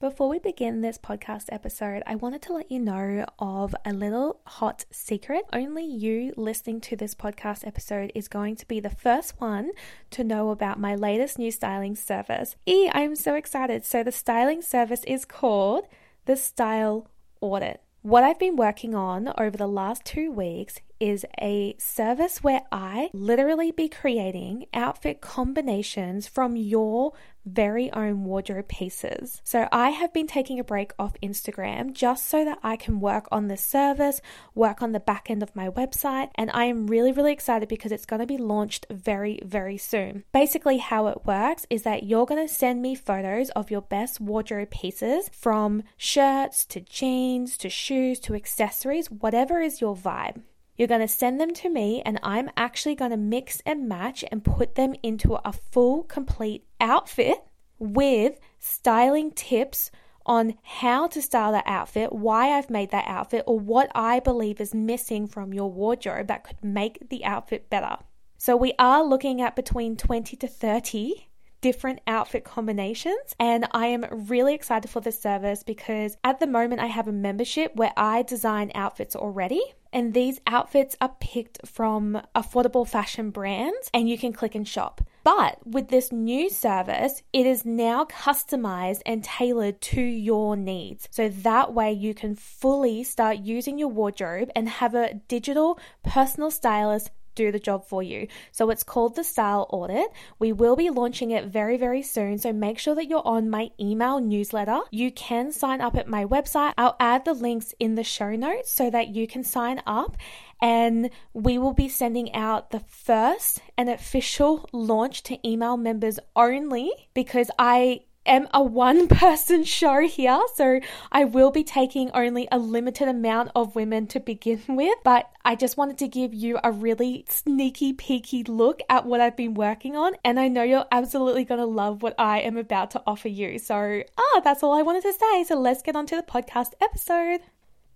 Before we begin this podcast episode, I wanted to let you know of a little hot secret. Only you listening to this podcast episode is going to be the first one to know about my latest new styling service. E, I am so excited. So, the styling service is called the Style Audit. What I've been working on over the last two weeks is a service where I literally be creating outfit combinations from your very own wardrobe pieces. So I have been taking a break off Instagram just so that I can work on this service, work on the back end of my website, and I am really, really excited because it's going to be launched very, very soon. Basically, how it works is that you're going to send me photos of your best wardrobe pieces from shirts to jeans to shoes to accessories, whatever is your vibe. You're going to send them to me, and I'm actually going to mix and match and put them into a full, complete outfit with styling tips on how to style that outfit, why I've made that outfit, or what I believe is missing from your wardrobe that could make the outfit better. So, we are looking at between 20 to 30 different outfit combinations. And I am really excited for this service because at the moment I have a membership where I design outfits already. And these outfits are picked from affordable fashion brands, and you can click and shop. But with this new service, it is now customized and tailored to your needs. So that way you can fully start using your wardrobe and have a digital personal stylist do the job for you. So it's called the Style Audit. We will be launching it very, very soon. So make sure that you're on my email newsletter. You can sign up at my website. I'll add the links in the show notes so that you can sign up and we will be sending out the first and official launch to email members only because I am a one person show here, so I will be taking only a limited amount of women to begin with. But I just wanted to give you a really sneaky, peeky look at what I've been working on, and I know you're absolutely going to love what I am about to offer you. So, ah, that's all I wanted to say. So, let's get on to the podcast episode.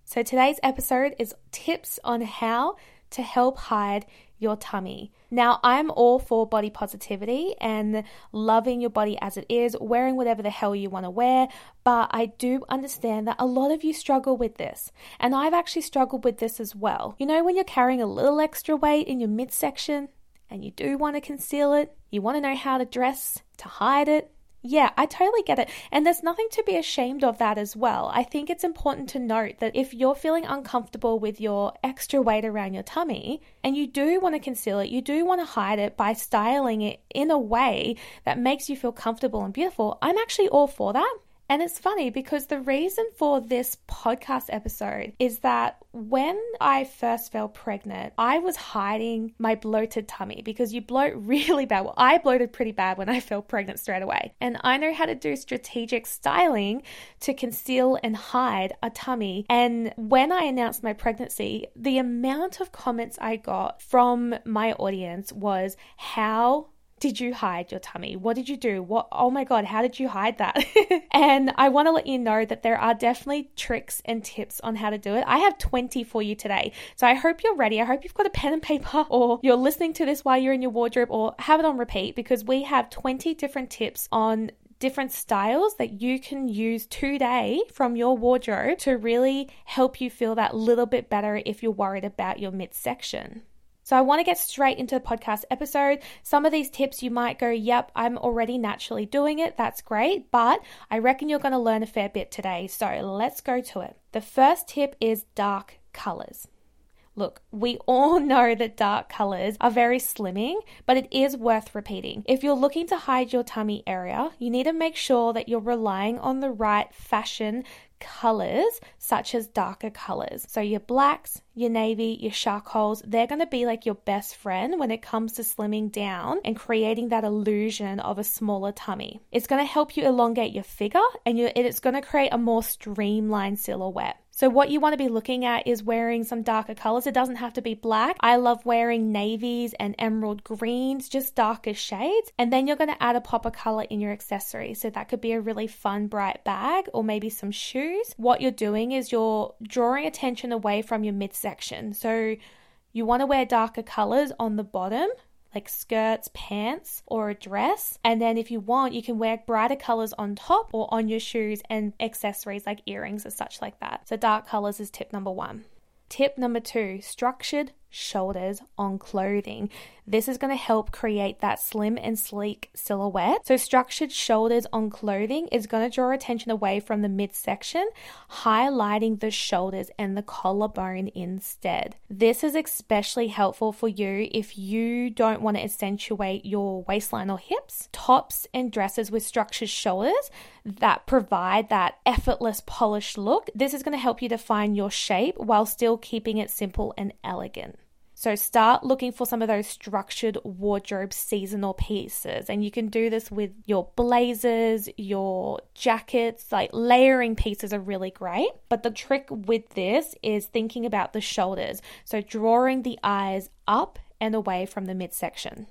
So, today's episode is tips on how to help hide your tummy. Now, I'm all for body positivity and loving your body as it is, wearing whatever the hell you want to wear, but I do understand that a lot of you struggle with this. And I've actually struggled with this as well. You know, when you're carrying a little extra weight in your midsection and you do want to conceal it, you want to know how to dress to hide it, yeah, I totally get it. And there's nothing to be ashamed of that as well. I think it's important to note that if you're feeling uncomfortable with your extra weight around your tummy and you do want to conceal it, you do want to hide it by styling it in a way that makes you feel comfortable and beautiful, I'm actually all for that. And it's funny because the reason for this podcast episode is that when I first fell pregnant, I was hiding my bloated tummy because you bloat really bad. Well, I bloated pretty bad when I fell pregnant straight away. And I know how to do strategic styling to conceal and hide a tummy. And when I announced my pregnancy, the amount of comments I got from my audience was how did you hide your tummy? What did you do? What oh my god, how did you hide that? and I want to let you know that there are definitely tricks and tips on how to do it. I have 20 for you today. So I hope you're ready. I hope you've got a pen and paper or you're listening to this while you're in your wardrobe or have it on repeat because we have 20 different tips on different styles that you can use today from your wardrobe to really help you feel that little bit better if you're worried about your midsection. So I want to get straight into the podcast episode. Some of these tips you might go, yep, I'm already naturally doing it. That's great. But I reckon you're going to learn a fair bit today. So let's go to it. The first tip is dark colors. Look, we all know that dark colors are very slimming, but it is worth repeating. If you're looking to hide your tummy area, you need to make sure that you're relying on the right fashion colors, such as darker colors. So, your blacks, your navy, your charcoals, they're going to be like your best friend when it comes to slimming down and creating that illusion of a smaller tummy. It's going to help you elongate your figure and it's going to create a more streamlined silhouette. So, what you want to be looking at is wearing some darker colors. It doesn't have to be black. I love wearing navies and emerald greens, just darker shades. And then you're going to add a pop of color in your accessory. So, that could be a really fun, bright bag or maybe some shoes. What you're doing is you're drawing attention away from your midsection. So, you want to wear darker colors on the bottom like skirts, pants, or a dress. And then if you want, you can wear brighter colors on top or on your shoes and accessories like earrings or such like that. So dark colors is tip number one. Tip number two structured shoulders on clothing. This is going to help create that slim and sleek silhouette. So, structured shoulders on clothing is going to draw attention away from the midsection, highlighting the shoulders and the collarbone instead. This is especially helpful for you if you don't want to accentuate your waistline or hips. Tops and dresses with structured shoulders that provide that effortless, polished look. This is going to help you define your shape while still keeping it simple and elegant. So start looking for some of those structured wardrobe seasonal pieces. And you can do this with your blazers, your jackets, like layering pieces are really great. But the trick with this is thinking about the shoulders. So drawing the eyes up and away from the midsection.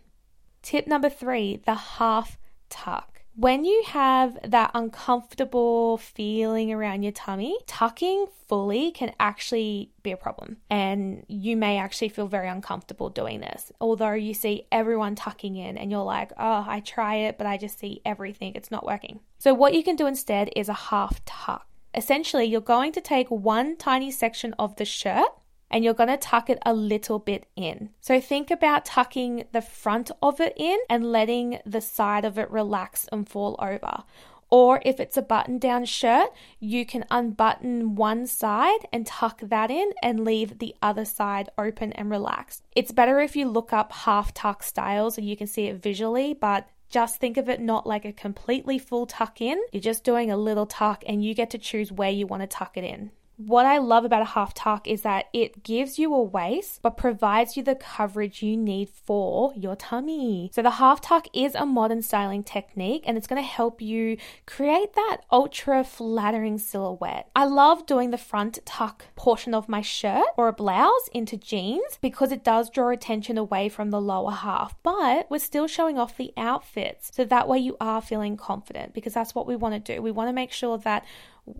Tip number three the half tuck. When you have that uncomfortable feeling around your tummy, tucking fully can actually be a problem. And you may actually feel very uncomfortable doing this. Although you see everyone tucking in and you're like, oh, I try it, but I just see everything. It's not working. So, what you can do instead is a half tuck. Essentially, you're going to take one tiny section of the shirt and you're going to tuck it a little bit in. So think about tucking the front of it in and letting the side of it relax and fall over. Or if it's a button down shirt, you can unbutton one side and tuck that in and leave the other side open and relaxed. It's better if you look up half tuck styles and you can see it visually, but just think of it not like a completely full tuck in. You're just doing a little tuck and you get to choose where you want to tuck it in. What I love about a half tuck is that it gives you a waist but provides you the coverage you need for your tummy. So the half tuck is a modern styling technique and it's going to help you create that ultra flattering silhouette. I love doing the front tuck portion of my shirt or a blouse into jeans because it does draw attention away from the lower half, but we're still showing off the outfits. So that way you are feeling confident because that's what we want to do. We want to make sure that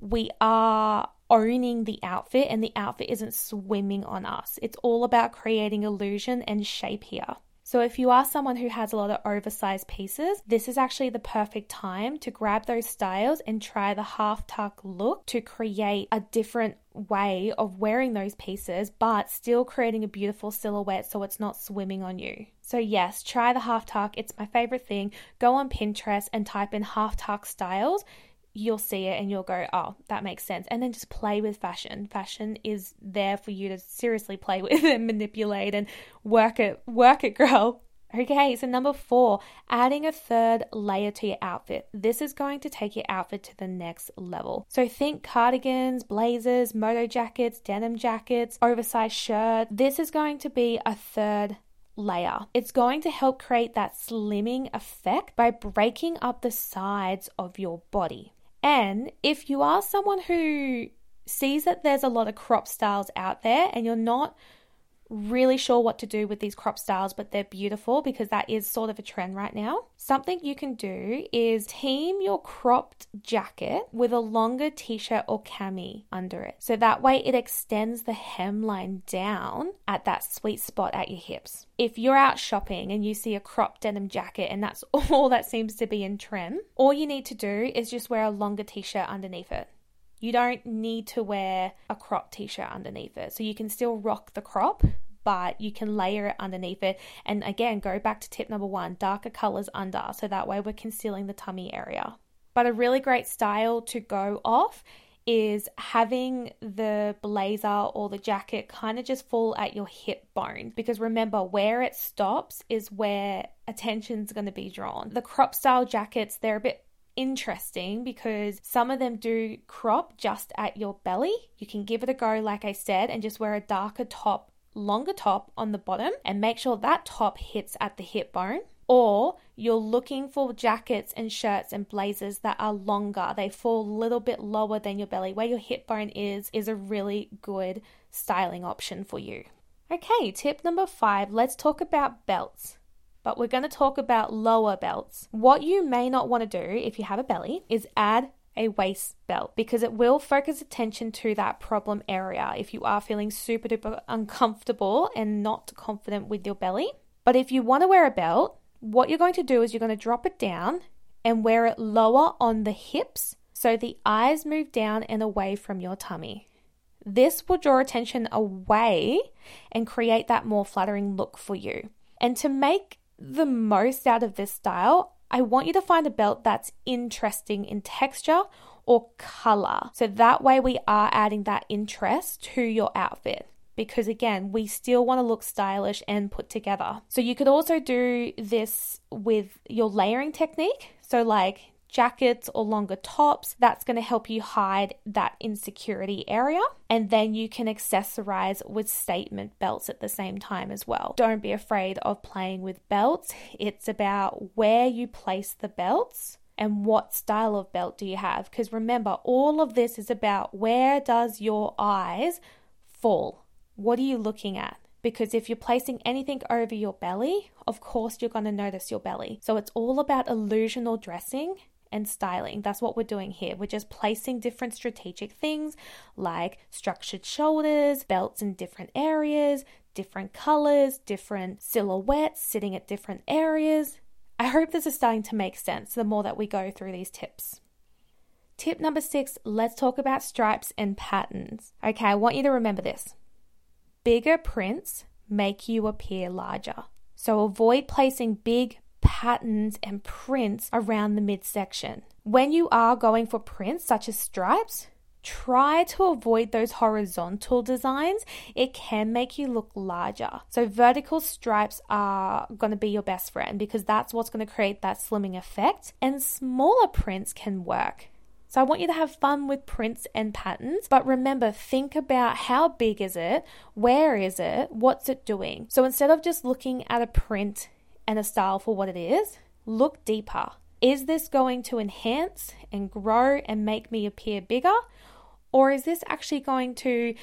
we are owning the outfit and the outfit isn't swimming on us. It's all about creating illusion and shape here. So, if you are someone who has a lot of oversized pieces, this is actually the perfect time to grab those styles and try the half tuck look to create a different way of wearing those pieces, but still creating a beautiful silhouette so it's not swimming on you. So, yes, try the half tuck. It's my favorite thing. Go on Pinterest and type in half tuck styles you'll see it and you'll go, oh, that makes sense. And then just play with fashion. Fashion is there for you to seriously play with and manipulate and work it, work it, girl. Okay, so number four, adding a third layer to your outfit. This is going to take your outfit to the next level. So think cardigans, blazers, moto jackets, denim jackets, oversized shirt. This is going to be a third layer. It's going to help create that slimming effect by breaking up the sides of your body. And if you are someone who sees that there's a lot of crop styles out there and you're not really sure what to do with these crop styles, but they're beautiful because that is sort of a trend right now. Something you can do is team your cropped jacket with a longer t shirt or cami under it. So that way it extends the hemline down at that sweet spot at your hips. If you're out shopping and you see a cropped denim jacket and that's all that seems to be in trend, all you need to do is just wear a longer t shirt underneath it. You don't need to wear a crop t shirt underneath it. So you can still rock the crop, but you can layer it underneath it. And again, go back to tip number one darker colors under. So that way we're concealing the tummy area. But a really great style to go off is having the blazer or the jacket kind of just fall at your hip bone because remember where it stops is where attention's going to be drawn. The crop style jackets, they're a bit interesting because some of them do crop just at your belly. You can give it a go, like I said, and just wear a darker top, longer top on the bottom and make sure that top hits at the hip bone. Or you're looking for jackets and shirts and blazers that are longer. They fall a little bit lower than your belly. Where your hip bone is, is a really good styling option for you. Okay, tip number five let's talk about belts but we're going to talk about lower belts. What you may not want to do if you have a belly is add a waist belt because it will focus attention to that problem area if you are feeling super duper uncomfortable and not confident with your belly. But if you want to wear a belt, what you're going to do is you're going to drop it down and wear it lower on the hips so the eyes move down and away from your tummy. This will draw attention away and create that more flattering look for you. And to make the most out of this style, I want you to find a belt that's interesting in texture or color. So that way we are adding that interest to your outfit because again, we still want to look stylish and put together. So you could also do this with your layering technique. So like jackets or longer tops, that's going to help you hide that insecurity area. And then you can accessorize with statement belts at the same time as well. Don't be afraid of playing with belts. It's about where you place the belts and what style of belt do you have because remember all of this is about where does your eyes fall what are you looking at because if you're placing anything over your belly of course you're going to notice your belly so it's all about illusional dressing and styling. That's what we're doing here. We're just placing different strategic things like structured shoulders, belts in different areas, different colors, different silhouettes sitting at different areas. I hope this is starting to make sense the more that we go through these tips. Tip number six let's talk about stripes and patterns. Okay, I want you to remember this. Bigger prints make you appear larger. So avoid placing big patterns and prints around the midsection. When you are going for prints such as stripes, try to avoid those horizontal designs. It can make you look larger. So, vertical stripes are going to be your best friend because that's what's going to create that slimming effect, and smaller prints can work. So, I want you to have fun with prints and patterns, but remember, think about how big is it? Where is it? What's it doing? So, instead of just looking at a print and a style for what it is, look deeper. Is this going to enhance and grow and make me appear bigger? Or is this actually going to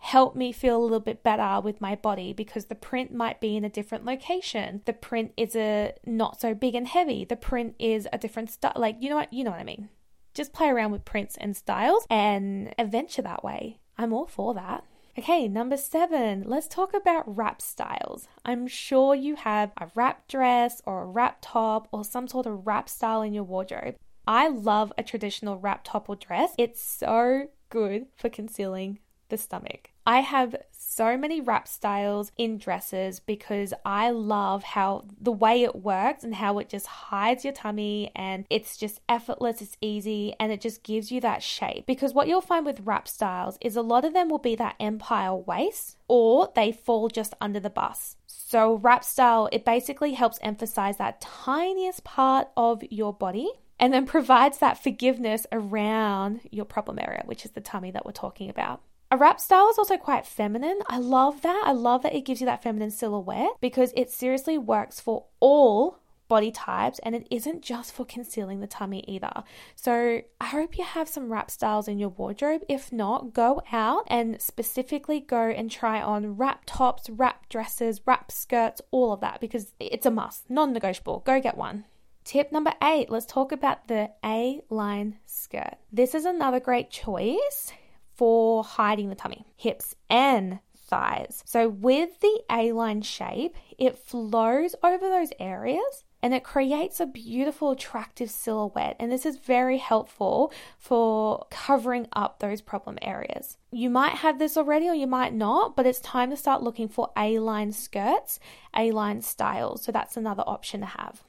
help me feel a little bit better with my body because the print might be in a different location. The print is a not so big and heavy. The print is a different style. Like, you know what? You know what I mean. Just play around with prints and styles and adventure that way. I'm all for that. Okay, number seven, let's talk about wrap styles. I'm sure you have a wrap dress or a wrap top or some sort of wrap style in your wardrobe. I love a traditional wrap top or dress. It's so good for concealing the stomach. I have so many wrap styles in dresses because I love how the way it works and how it just hides your tummy and it's just effortless, it's easy, and it just gives you that shape. Because what you'll find with wrap styles is a lot of them will be that empire waist or they fall just under the bust. So, wrap style, it basically helps emphasize that tiniest part of your body and then provides that forgiveness around your problem area, which is the tummy that we're talking about. A wrap style is also quite feminine. I love that. I love that it gives you that feminine silhouette because it seriously works for all body types and it isn't just for concealing the tummy either. So I hope you have some wrap styles in your wardrobe. If not, go out and specifically go and try on wrap tops, wrap dresses, wrap skirts, all of that because it's a must, non negotiable. Go get one. Tip number eight, let's talk about the A line skirt. This is another great choice for hiding the tummy, hips, and thighs. So, with the A line shape, it flows over those areas and it creates a beautiful, attractive silhouette. And this is very helpful for covering up those problem areas. You might have this already or you might not, but it's time to start looking for A line skirts, A line styles. So, that's another option to have.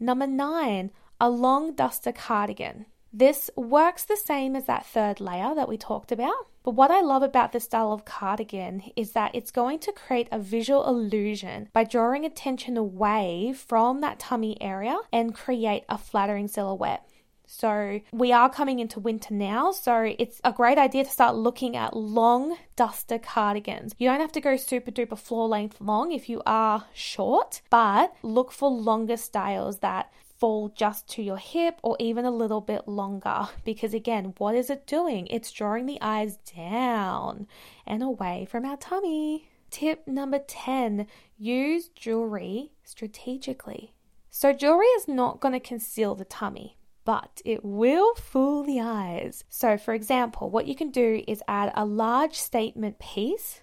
Number nine, a long duster cardigan. This works the same as that third layer that we talked about. But what I love about this style of cardigan is that it's going to create a visual illusion by drawing attention away from that tummy area and create a flattering silhouette. So, we are coming into winter now, so it's a great idea to start looking at long duster cardigans. You don't have to go super duper floor length long if you are short, but look for longer styles that fall just to your hip or even a little bit longer. Because again, what is it doing? It's drawing the eyes down and away from our tummy. Tip number 10 use jewelry strategically. So, jewelry is not going to conceal the tummy, but it will fool the eyes. So, for example, what you can do is add a large statement piece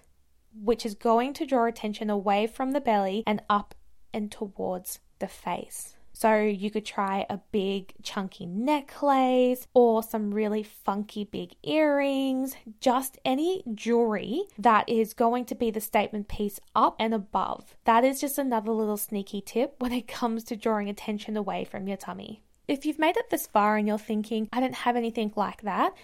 which is going to draw attention away from the belly and up and towards the face. So you could try a big chunky necklace or some really funky big earrings, just any jewelry that is going to be the statement piece up and above. That is just another little sneaky tip when it comes to drawing attention away from your tummy. If you've made it this far and you're thinking, I don't have anything like that,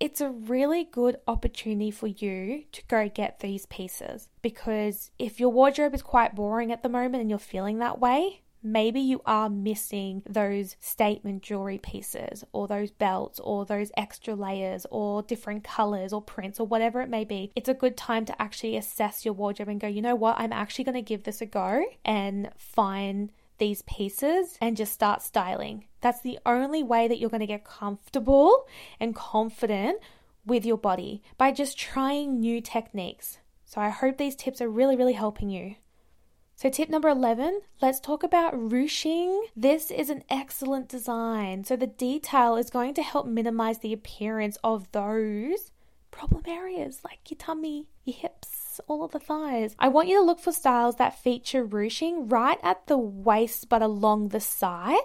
it's a really good opportunity for you to go get these pieces because if your wardrobe is quite boring at the moment and you're feeling that way, maybe you are missing those statement jewelry pieces or those belts or those extra layers or different colors or prints or whatever it may be. It's a good time to actually assess your wardrobe and go, you know what, I'm actually going to give this a go and find these pieces and just start styling. That's the only way that you're going to get comfortable and confident with your body by just trying new techniques. So I hope these tips are really, really helping you. So, tip number 11, let's talk about ruching. This is an excellent design. So, the detail is going to help minimize the appearance of those problem areas like your tummy, your hips, all of the thighs. I want you to look for styles that feature ruching right at the waist but along the side.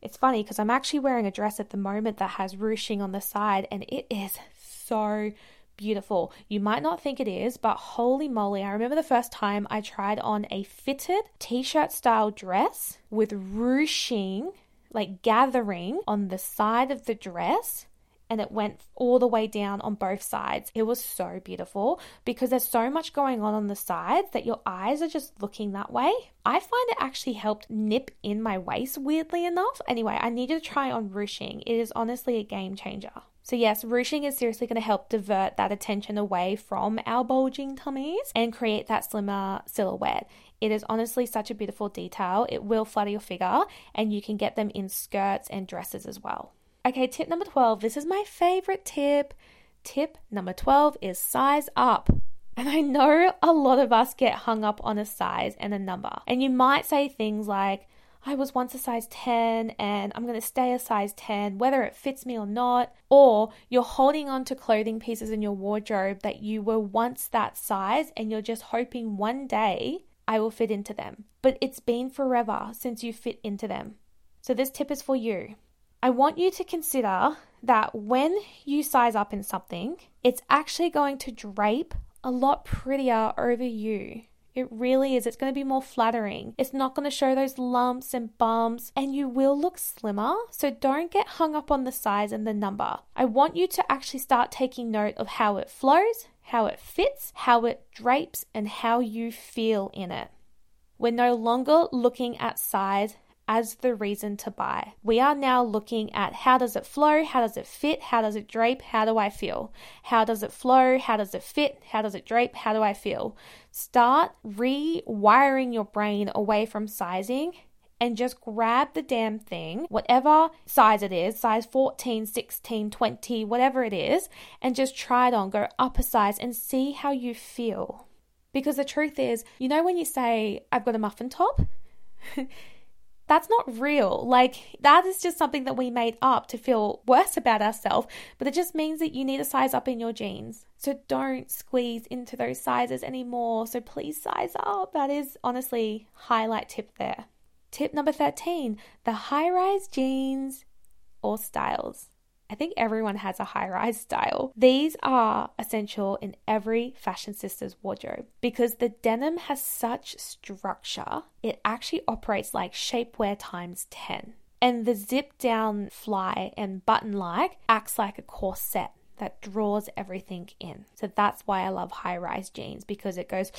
It's funny because I'm actually wearing a dress at the moment that has ruching on the side and it is so beautiful. You might not think it is, but holy moly, I remember the first time I tried on a fitted t shirt style dress with ruching, like gathering on the side of the dress and it went all the way down on both sides. It was so beautiful because there's so much going on on the sides that your eyes are just looking that way. I find it actually helped nip in my waist, weirdly enough. Anyway, I need to try on ruching. It is honestly a game changer. So, yes, ruching is seriously going to help divert that attention away from our bulging tummies and create that slimmer silhouette. It is honestly such a beautiful detail. It will flatter your figure, and you can get them in skirts and dresses as well. Okay, tip number 12. This is my favorite tip. Tip number 12 is size up. And I know a lot of us get hung up on a size and a number. And you might say things like, I was once a size 10 and I'm going to stay a size 10, whether it fits me or not. Or you're holding on to clothing pieces in your wardrobe that you were once that size and you're just hoping one day I will fit into them. But it's been forever since you fit into them. So this tip is for you. I want you to consider that when you size up in something, it's actually going to drape a lot prettier over you. It really is. It's going to be more flattering. It's not going to show those lumps and bumps, and you will look slimmer. So don't get hung up on the size and the number. I want you to actually start taking note of how it flows, how it fits, how it drapes, and how you feel in it. We're no longer looking at size as the reason to buy. We are now looking at how does it flow, how does it fit, how does it drape, how do I feel? How does it flow, how does it fit, how does it drape, how do I feel? Start rewiring your brain away from sizing and just grab the damn thing, whatever size it is, size 14, 16, 20, whatever it is, and just try it on. Go up a size and see how you feel. Because the truth is, you know, when you say, I've got a muffin top, that's not real. Like, that is just something that we made up to feel worse about ourselves, but it just means that you need to size up in your jeans. So don't squeeze into those sizes anymore. So please size up. That is honestly highlight tip there. Tip number 13 the high rise jeans or styles. I think everyone has a high rise style. These are essential in every fashion sister's wardrobe because the denim has such structure, it actually operates like shapewear times 10. And the zip down fly and button like acts like a corset that draws everything in. So that's why I love high rise jeans because it goes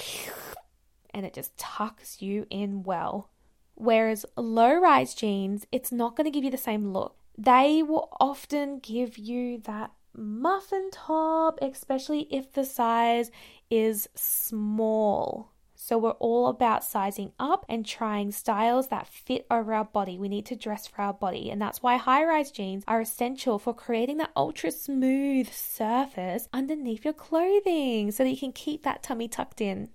and it just tucks you in well. Whereas low rise jeans, it's not going to give you the same look they will often give you that muffin top, especially if the size is small. So, we're all about sizing up and trying styles that fit over our body. We need to dress for our body, and that's why high rise jeans are essential for creating that ultra smooth surface underneath your clothing so that you can keep that tummy tucked in.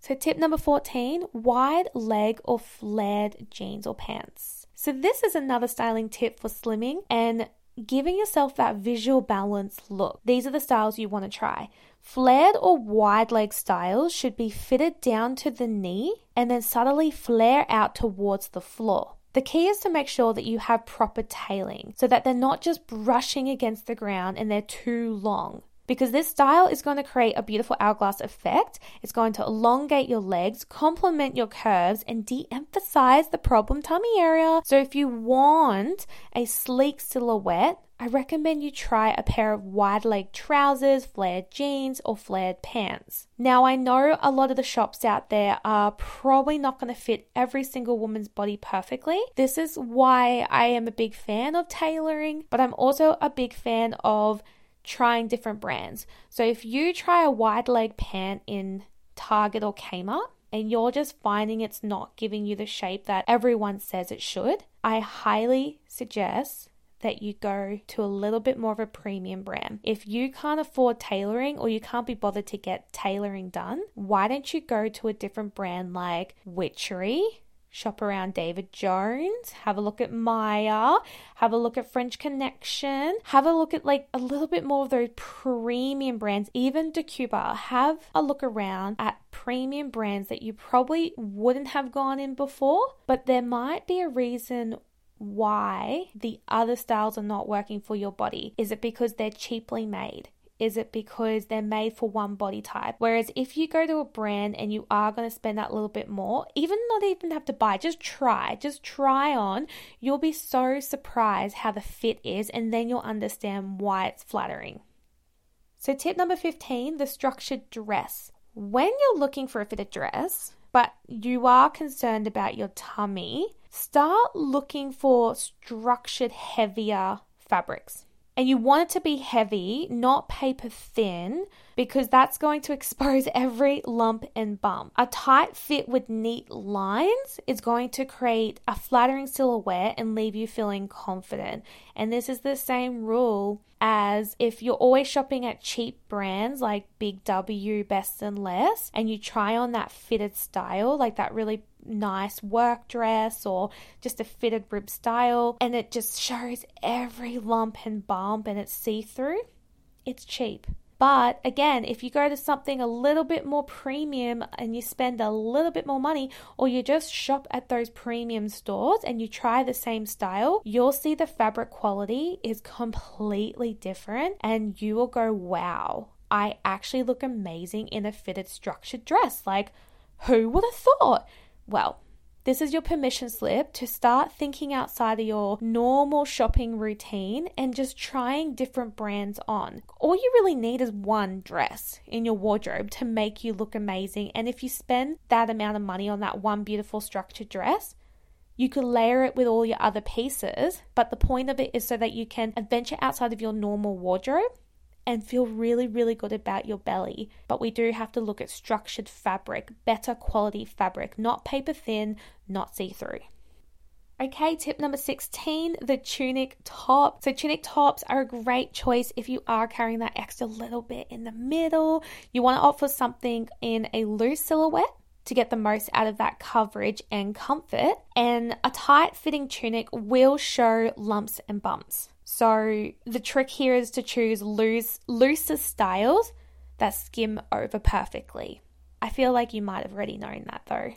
So, tip number 14 wide leg or flared jeans or pants. So, this is another styling tip for slimming and giving yourself that visual balance look. These are the styles you want to try. Flared or wide leg styles should be fitted down to the knee and then subtly flare out towards the floor. The key is to make sure that you have proper tailing so that they're not just brushing against the ground and they're too long because this style is going to create a beautiful hourglass effect. It's going to elongate your legs, complement your curves, and de emphasize the problem tummy area. So, if you want a sleek silhouette, I recommend you try a pair of wide leg trousers, flared jeans, or flared pants. Now, I know a lot of the shops out there are probably not going to fit every single woman's body perfectly. This is why I am a big fan of tailoring, but I'm also a big fan of trying different brands. So if you try a wide leg pant in Target or Kmart, and you're just finding it's not giving you the shape that everyone says it should, I highly suggest that you go to a little bit more of a premium brand. If you can't afford tailoring or you can't be bothered to get tailoring done, why don't you go to a different brand like Witchery? Shop around David Jones, have a look at Myer, have a look at French Connection, have a look at like a little bit more of those premium brands, even Decjuba. Have a look around at premium brands that you probably wouldn't have gone in before, but there might be a reason why the other styles are not working for your body. Is it because they're cheaply made? Is it because they're made for one body type? Whereas if you go to a brand and you are going to spend that little bit more, even not even have to buy, just try, just try on, you'll be so surprised how the fit is, and then you'll understand why it's flattering. So, tip number 15 the structured dress. When you're looking for a fitted dress, but you are concerned about your tummy, start looking for structured, heavier fabrics and you want it to be heavy, not paper thin, because that's going to expose every lump and bump. A tight fit with neat lines is going to create a flattering silhouette and leave you feeling confident. And this is the same rule as if you're always shopping at cheap brands like Big W, Best and Less, and you try on that fitted style, like that really nice work dress or just a fitted rib style and it just shows every lump and bump and it's see through, it's cheap. But again, if you go to something a little bit more premium and you spend a little bit more money, or you just shop at those premium stores and you try the same style, you'll see the fabric quality is completely different and you will go, wow, I actually look amazing in a fitted structured dress. Like, who would have thought? Well, this is your permission slip to start thinking outside of your normal shopping routine and just trying different brands on. All you really need is one dress in your wardrobe to make you look amazing. And if you spend that amount of money on that one beautiful structured dress, you could layer it with all your other pieces, but the point of it is so that you can adventure outside of your normal wardrobe and feel really, really good about your belly. But we do have to look at structured fabric, better quality fabric, not paper thin, not see through. Okay, tip number 16 the tunic top. So, tunic tops are a great choice if you are carrying that extra little bit in the middle. You want to opt for something in a loose silhouette to get the most out of that coverage and comfort. And a tight fitting tunic will show lumps and bumps. So the trick here is to choose loose, looser styles that skim over perfectly. I feel like you might have already known that though.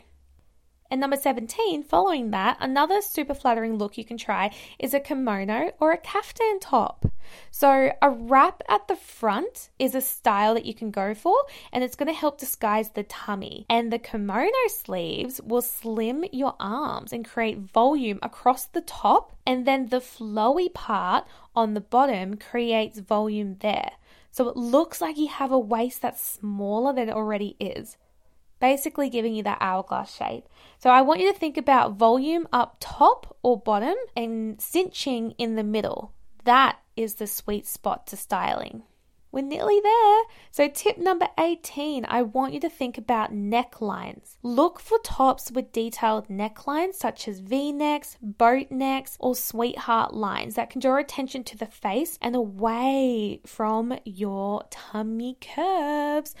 And number 17, following that, another super flattering look you can try is a kimono or a kaftan top. So, a wrap at the front is a style that you can go for, and it's going to help disguise the tummy. And the kimono sleeves will slim your arms and create volume across the top, and then the flowy part on the bottom creates volume there. So, it looks like you have a waist that's smaller than it already is basically giving you that hourglass shape. So I want you to think about volume up top or bottom and cinching in the middle. That is the sweet spot to styling. We're nearly there. So, tip number 18 I want you to think about necklines. Look for tops with detailed necklines such as v necks, boat necks, or sweetheart lines that can draw attention to the face and away from your tummy curves.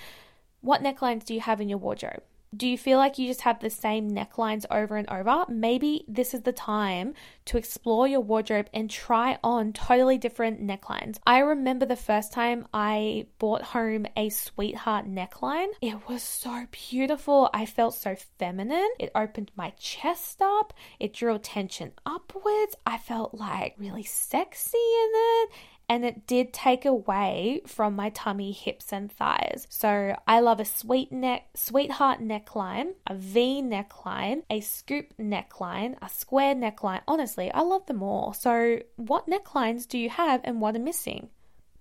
What necklines do you have in your wardrobe? Do you feel like you just have the same necklines over and over? Maybe this is the time to explore your wardrobe and try on totally different necklines. I remember the first time I bought home a sweetheart neckline. It was so beautiful. I felt so feminine. It opened my chest up, it drew attention upwards. I felt like really sexy in it and it did take away from my tummy, hips, and thighs. So I love a sweet neck, sweetheart neckline, a V neckline, a scoop neckline, a square neckline. Honestly, I love them all. So, what necklines do you have and what are missing?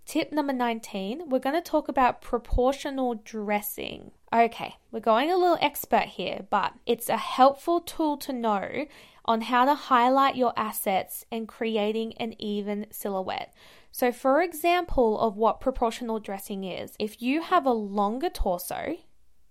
Tip number 19, we're going to talk about proportional dressing. Okay, we're going a little expert here, but it's a helpful tool to know on how to highlight your assets and creating an even silhouette. So, for example, of what proportional dressing is, if you have a longer torso,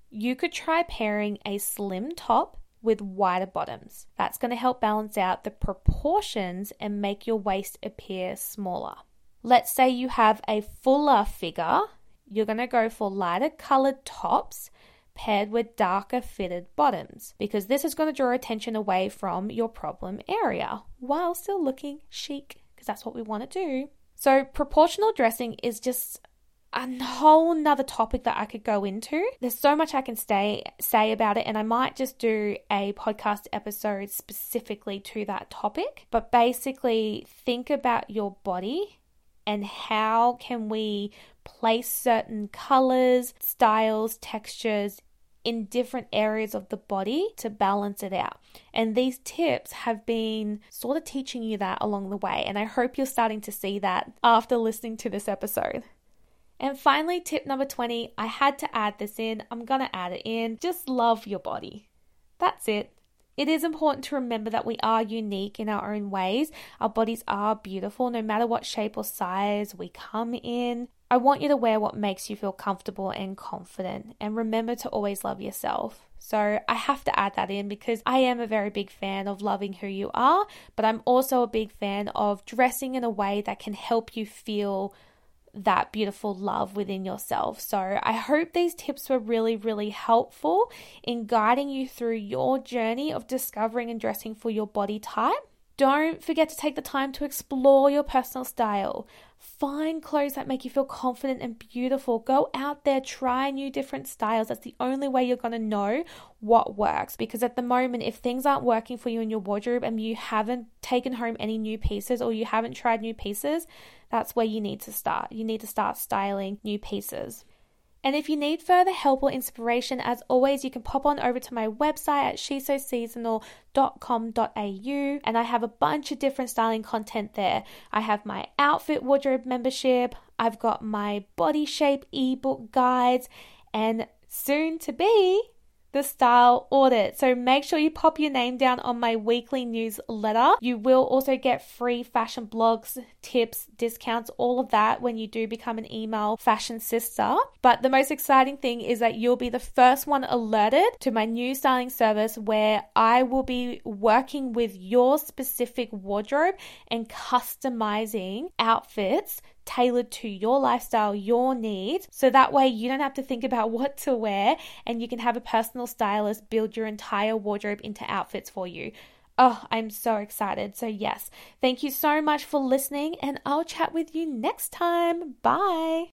you could try pairing a slim top with wider bottoms. That's going to help balance out the proportions and make your waist appear smaller. Let's say you have a fuller figure, you're going to go for lighter colored tops paired with darker fitted bottoms because this is going to draw attention away from your problem area while still looking chic because that's what we want to do. So, proportional dressing is just a whole nother topic that I could go into. There's so much I can stay say about it, and I might just do a podcast episode specifically to that topic. But basically, think about your body and how can we place certain colors, styles, textures in different areas of the body to balance it out. And these tips have been sort of teaching you that along the way. And I hope you're starting to see that after listening to this episode. And finally, tip number 20 I had to add this in. I'm going to add it in. Just love your body. That's it. It is important to remember that we are unique in our own ways. Our bodies are beautiful no matter what shape or size we come in. I want you to wear what makes you feel comfortable and confident, and remember to always love yourself. So, I have to add that in because I am a very big fan of loving who you are, but I'm also a big fan of dressing in a way that can help you feel that beautiful love within yourself. So, I hope these tips were really, really helpful in guiding you through your journey of discovering and dressing for your body type. Don't forget to take the time to explore your personal style. Find clothes that make you feel confident and beautiful. Go out there, try new different styles. That's the only way you're going to know what works. Because at the moment, if things aren't working for you in your wardrobe and you haven't taken home any new pieces or you haven't tried new pieces, that's where you need to start. You need to start styling new pieces. And if you need further help or inspiration, as always, you can pop on over to my website at shesoseasonal.com.au and I have a bunch of different styling content there. I have my outfit wardrobe membership, I've got my body shape ebook guides, and soon to be the style audit. So make sure you pop your name down on my weekly newsletter. You will also get free fashion blogs, tips, discounts, all of that when you do become an email fashion sister. But the most exciting thing is that you'll be the first one alerted to my new styling service where I will be working with your specific wardrobe and customizing outfits tailored to your lifestyle, your needs. So that way you don't have to think about what to wear and you can have a personal stylist build your entire wardrobe into outfits for you. Oh, I'm so excited. So, yes, thank you so much for listening, and I'll chat with you next time. Bye.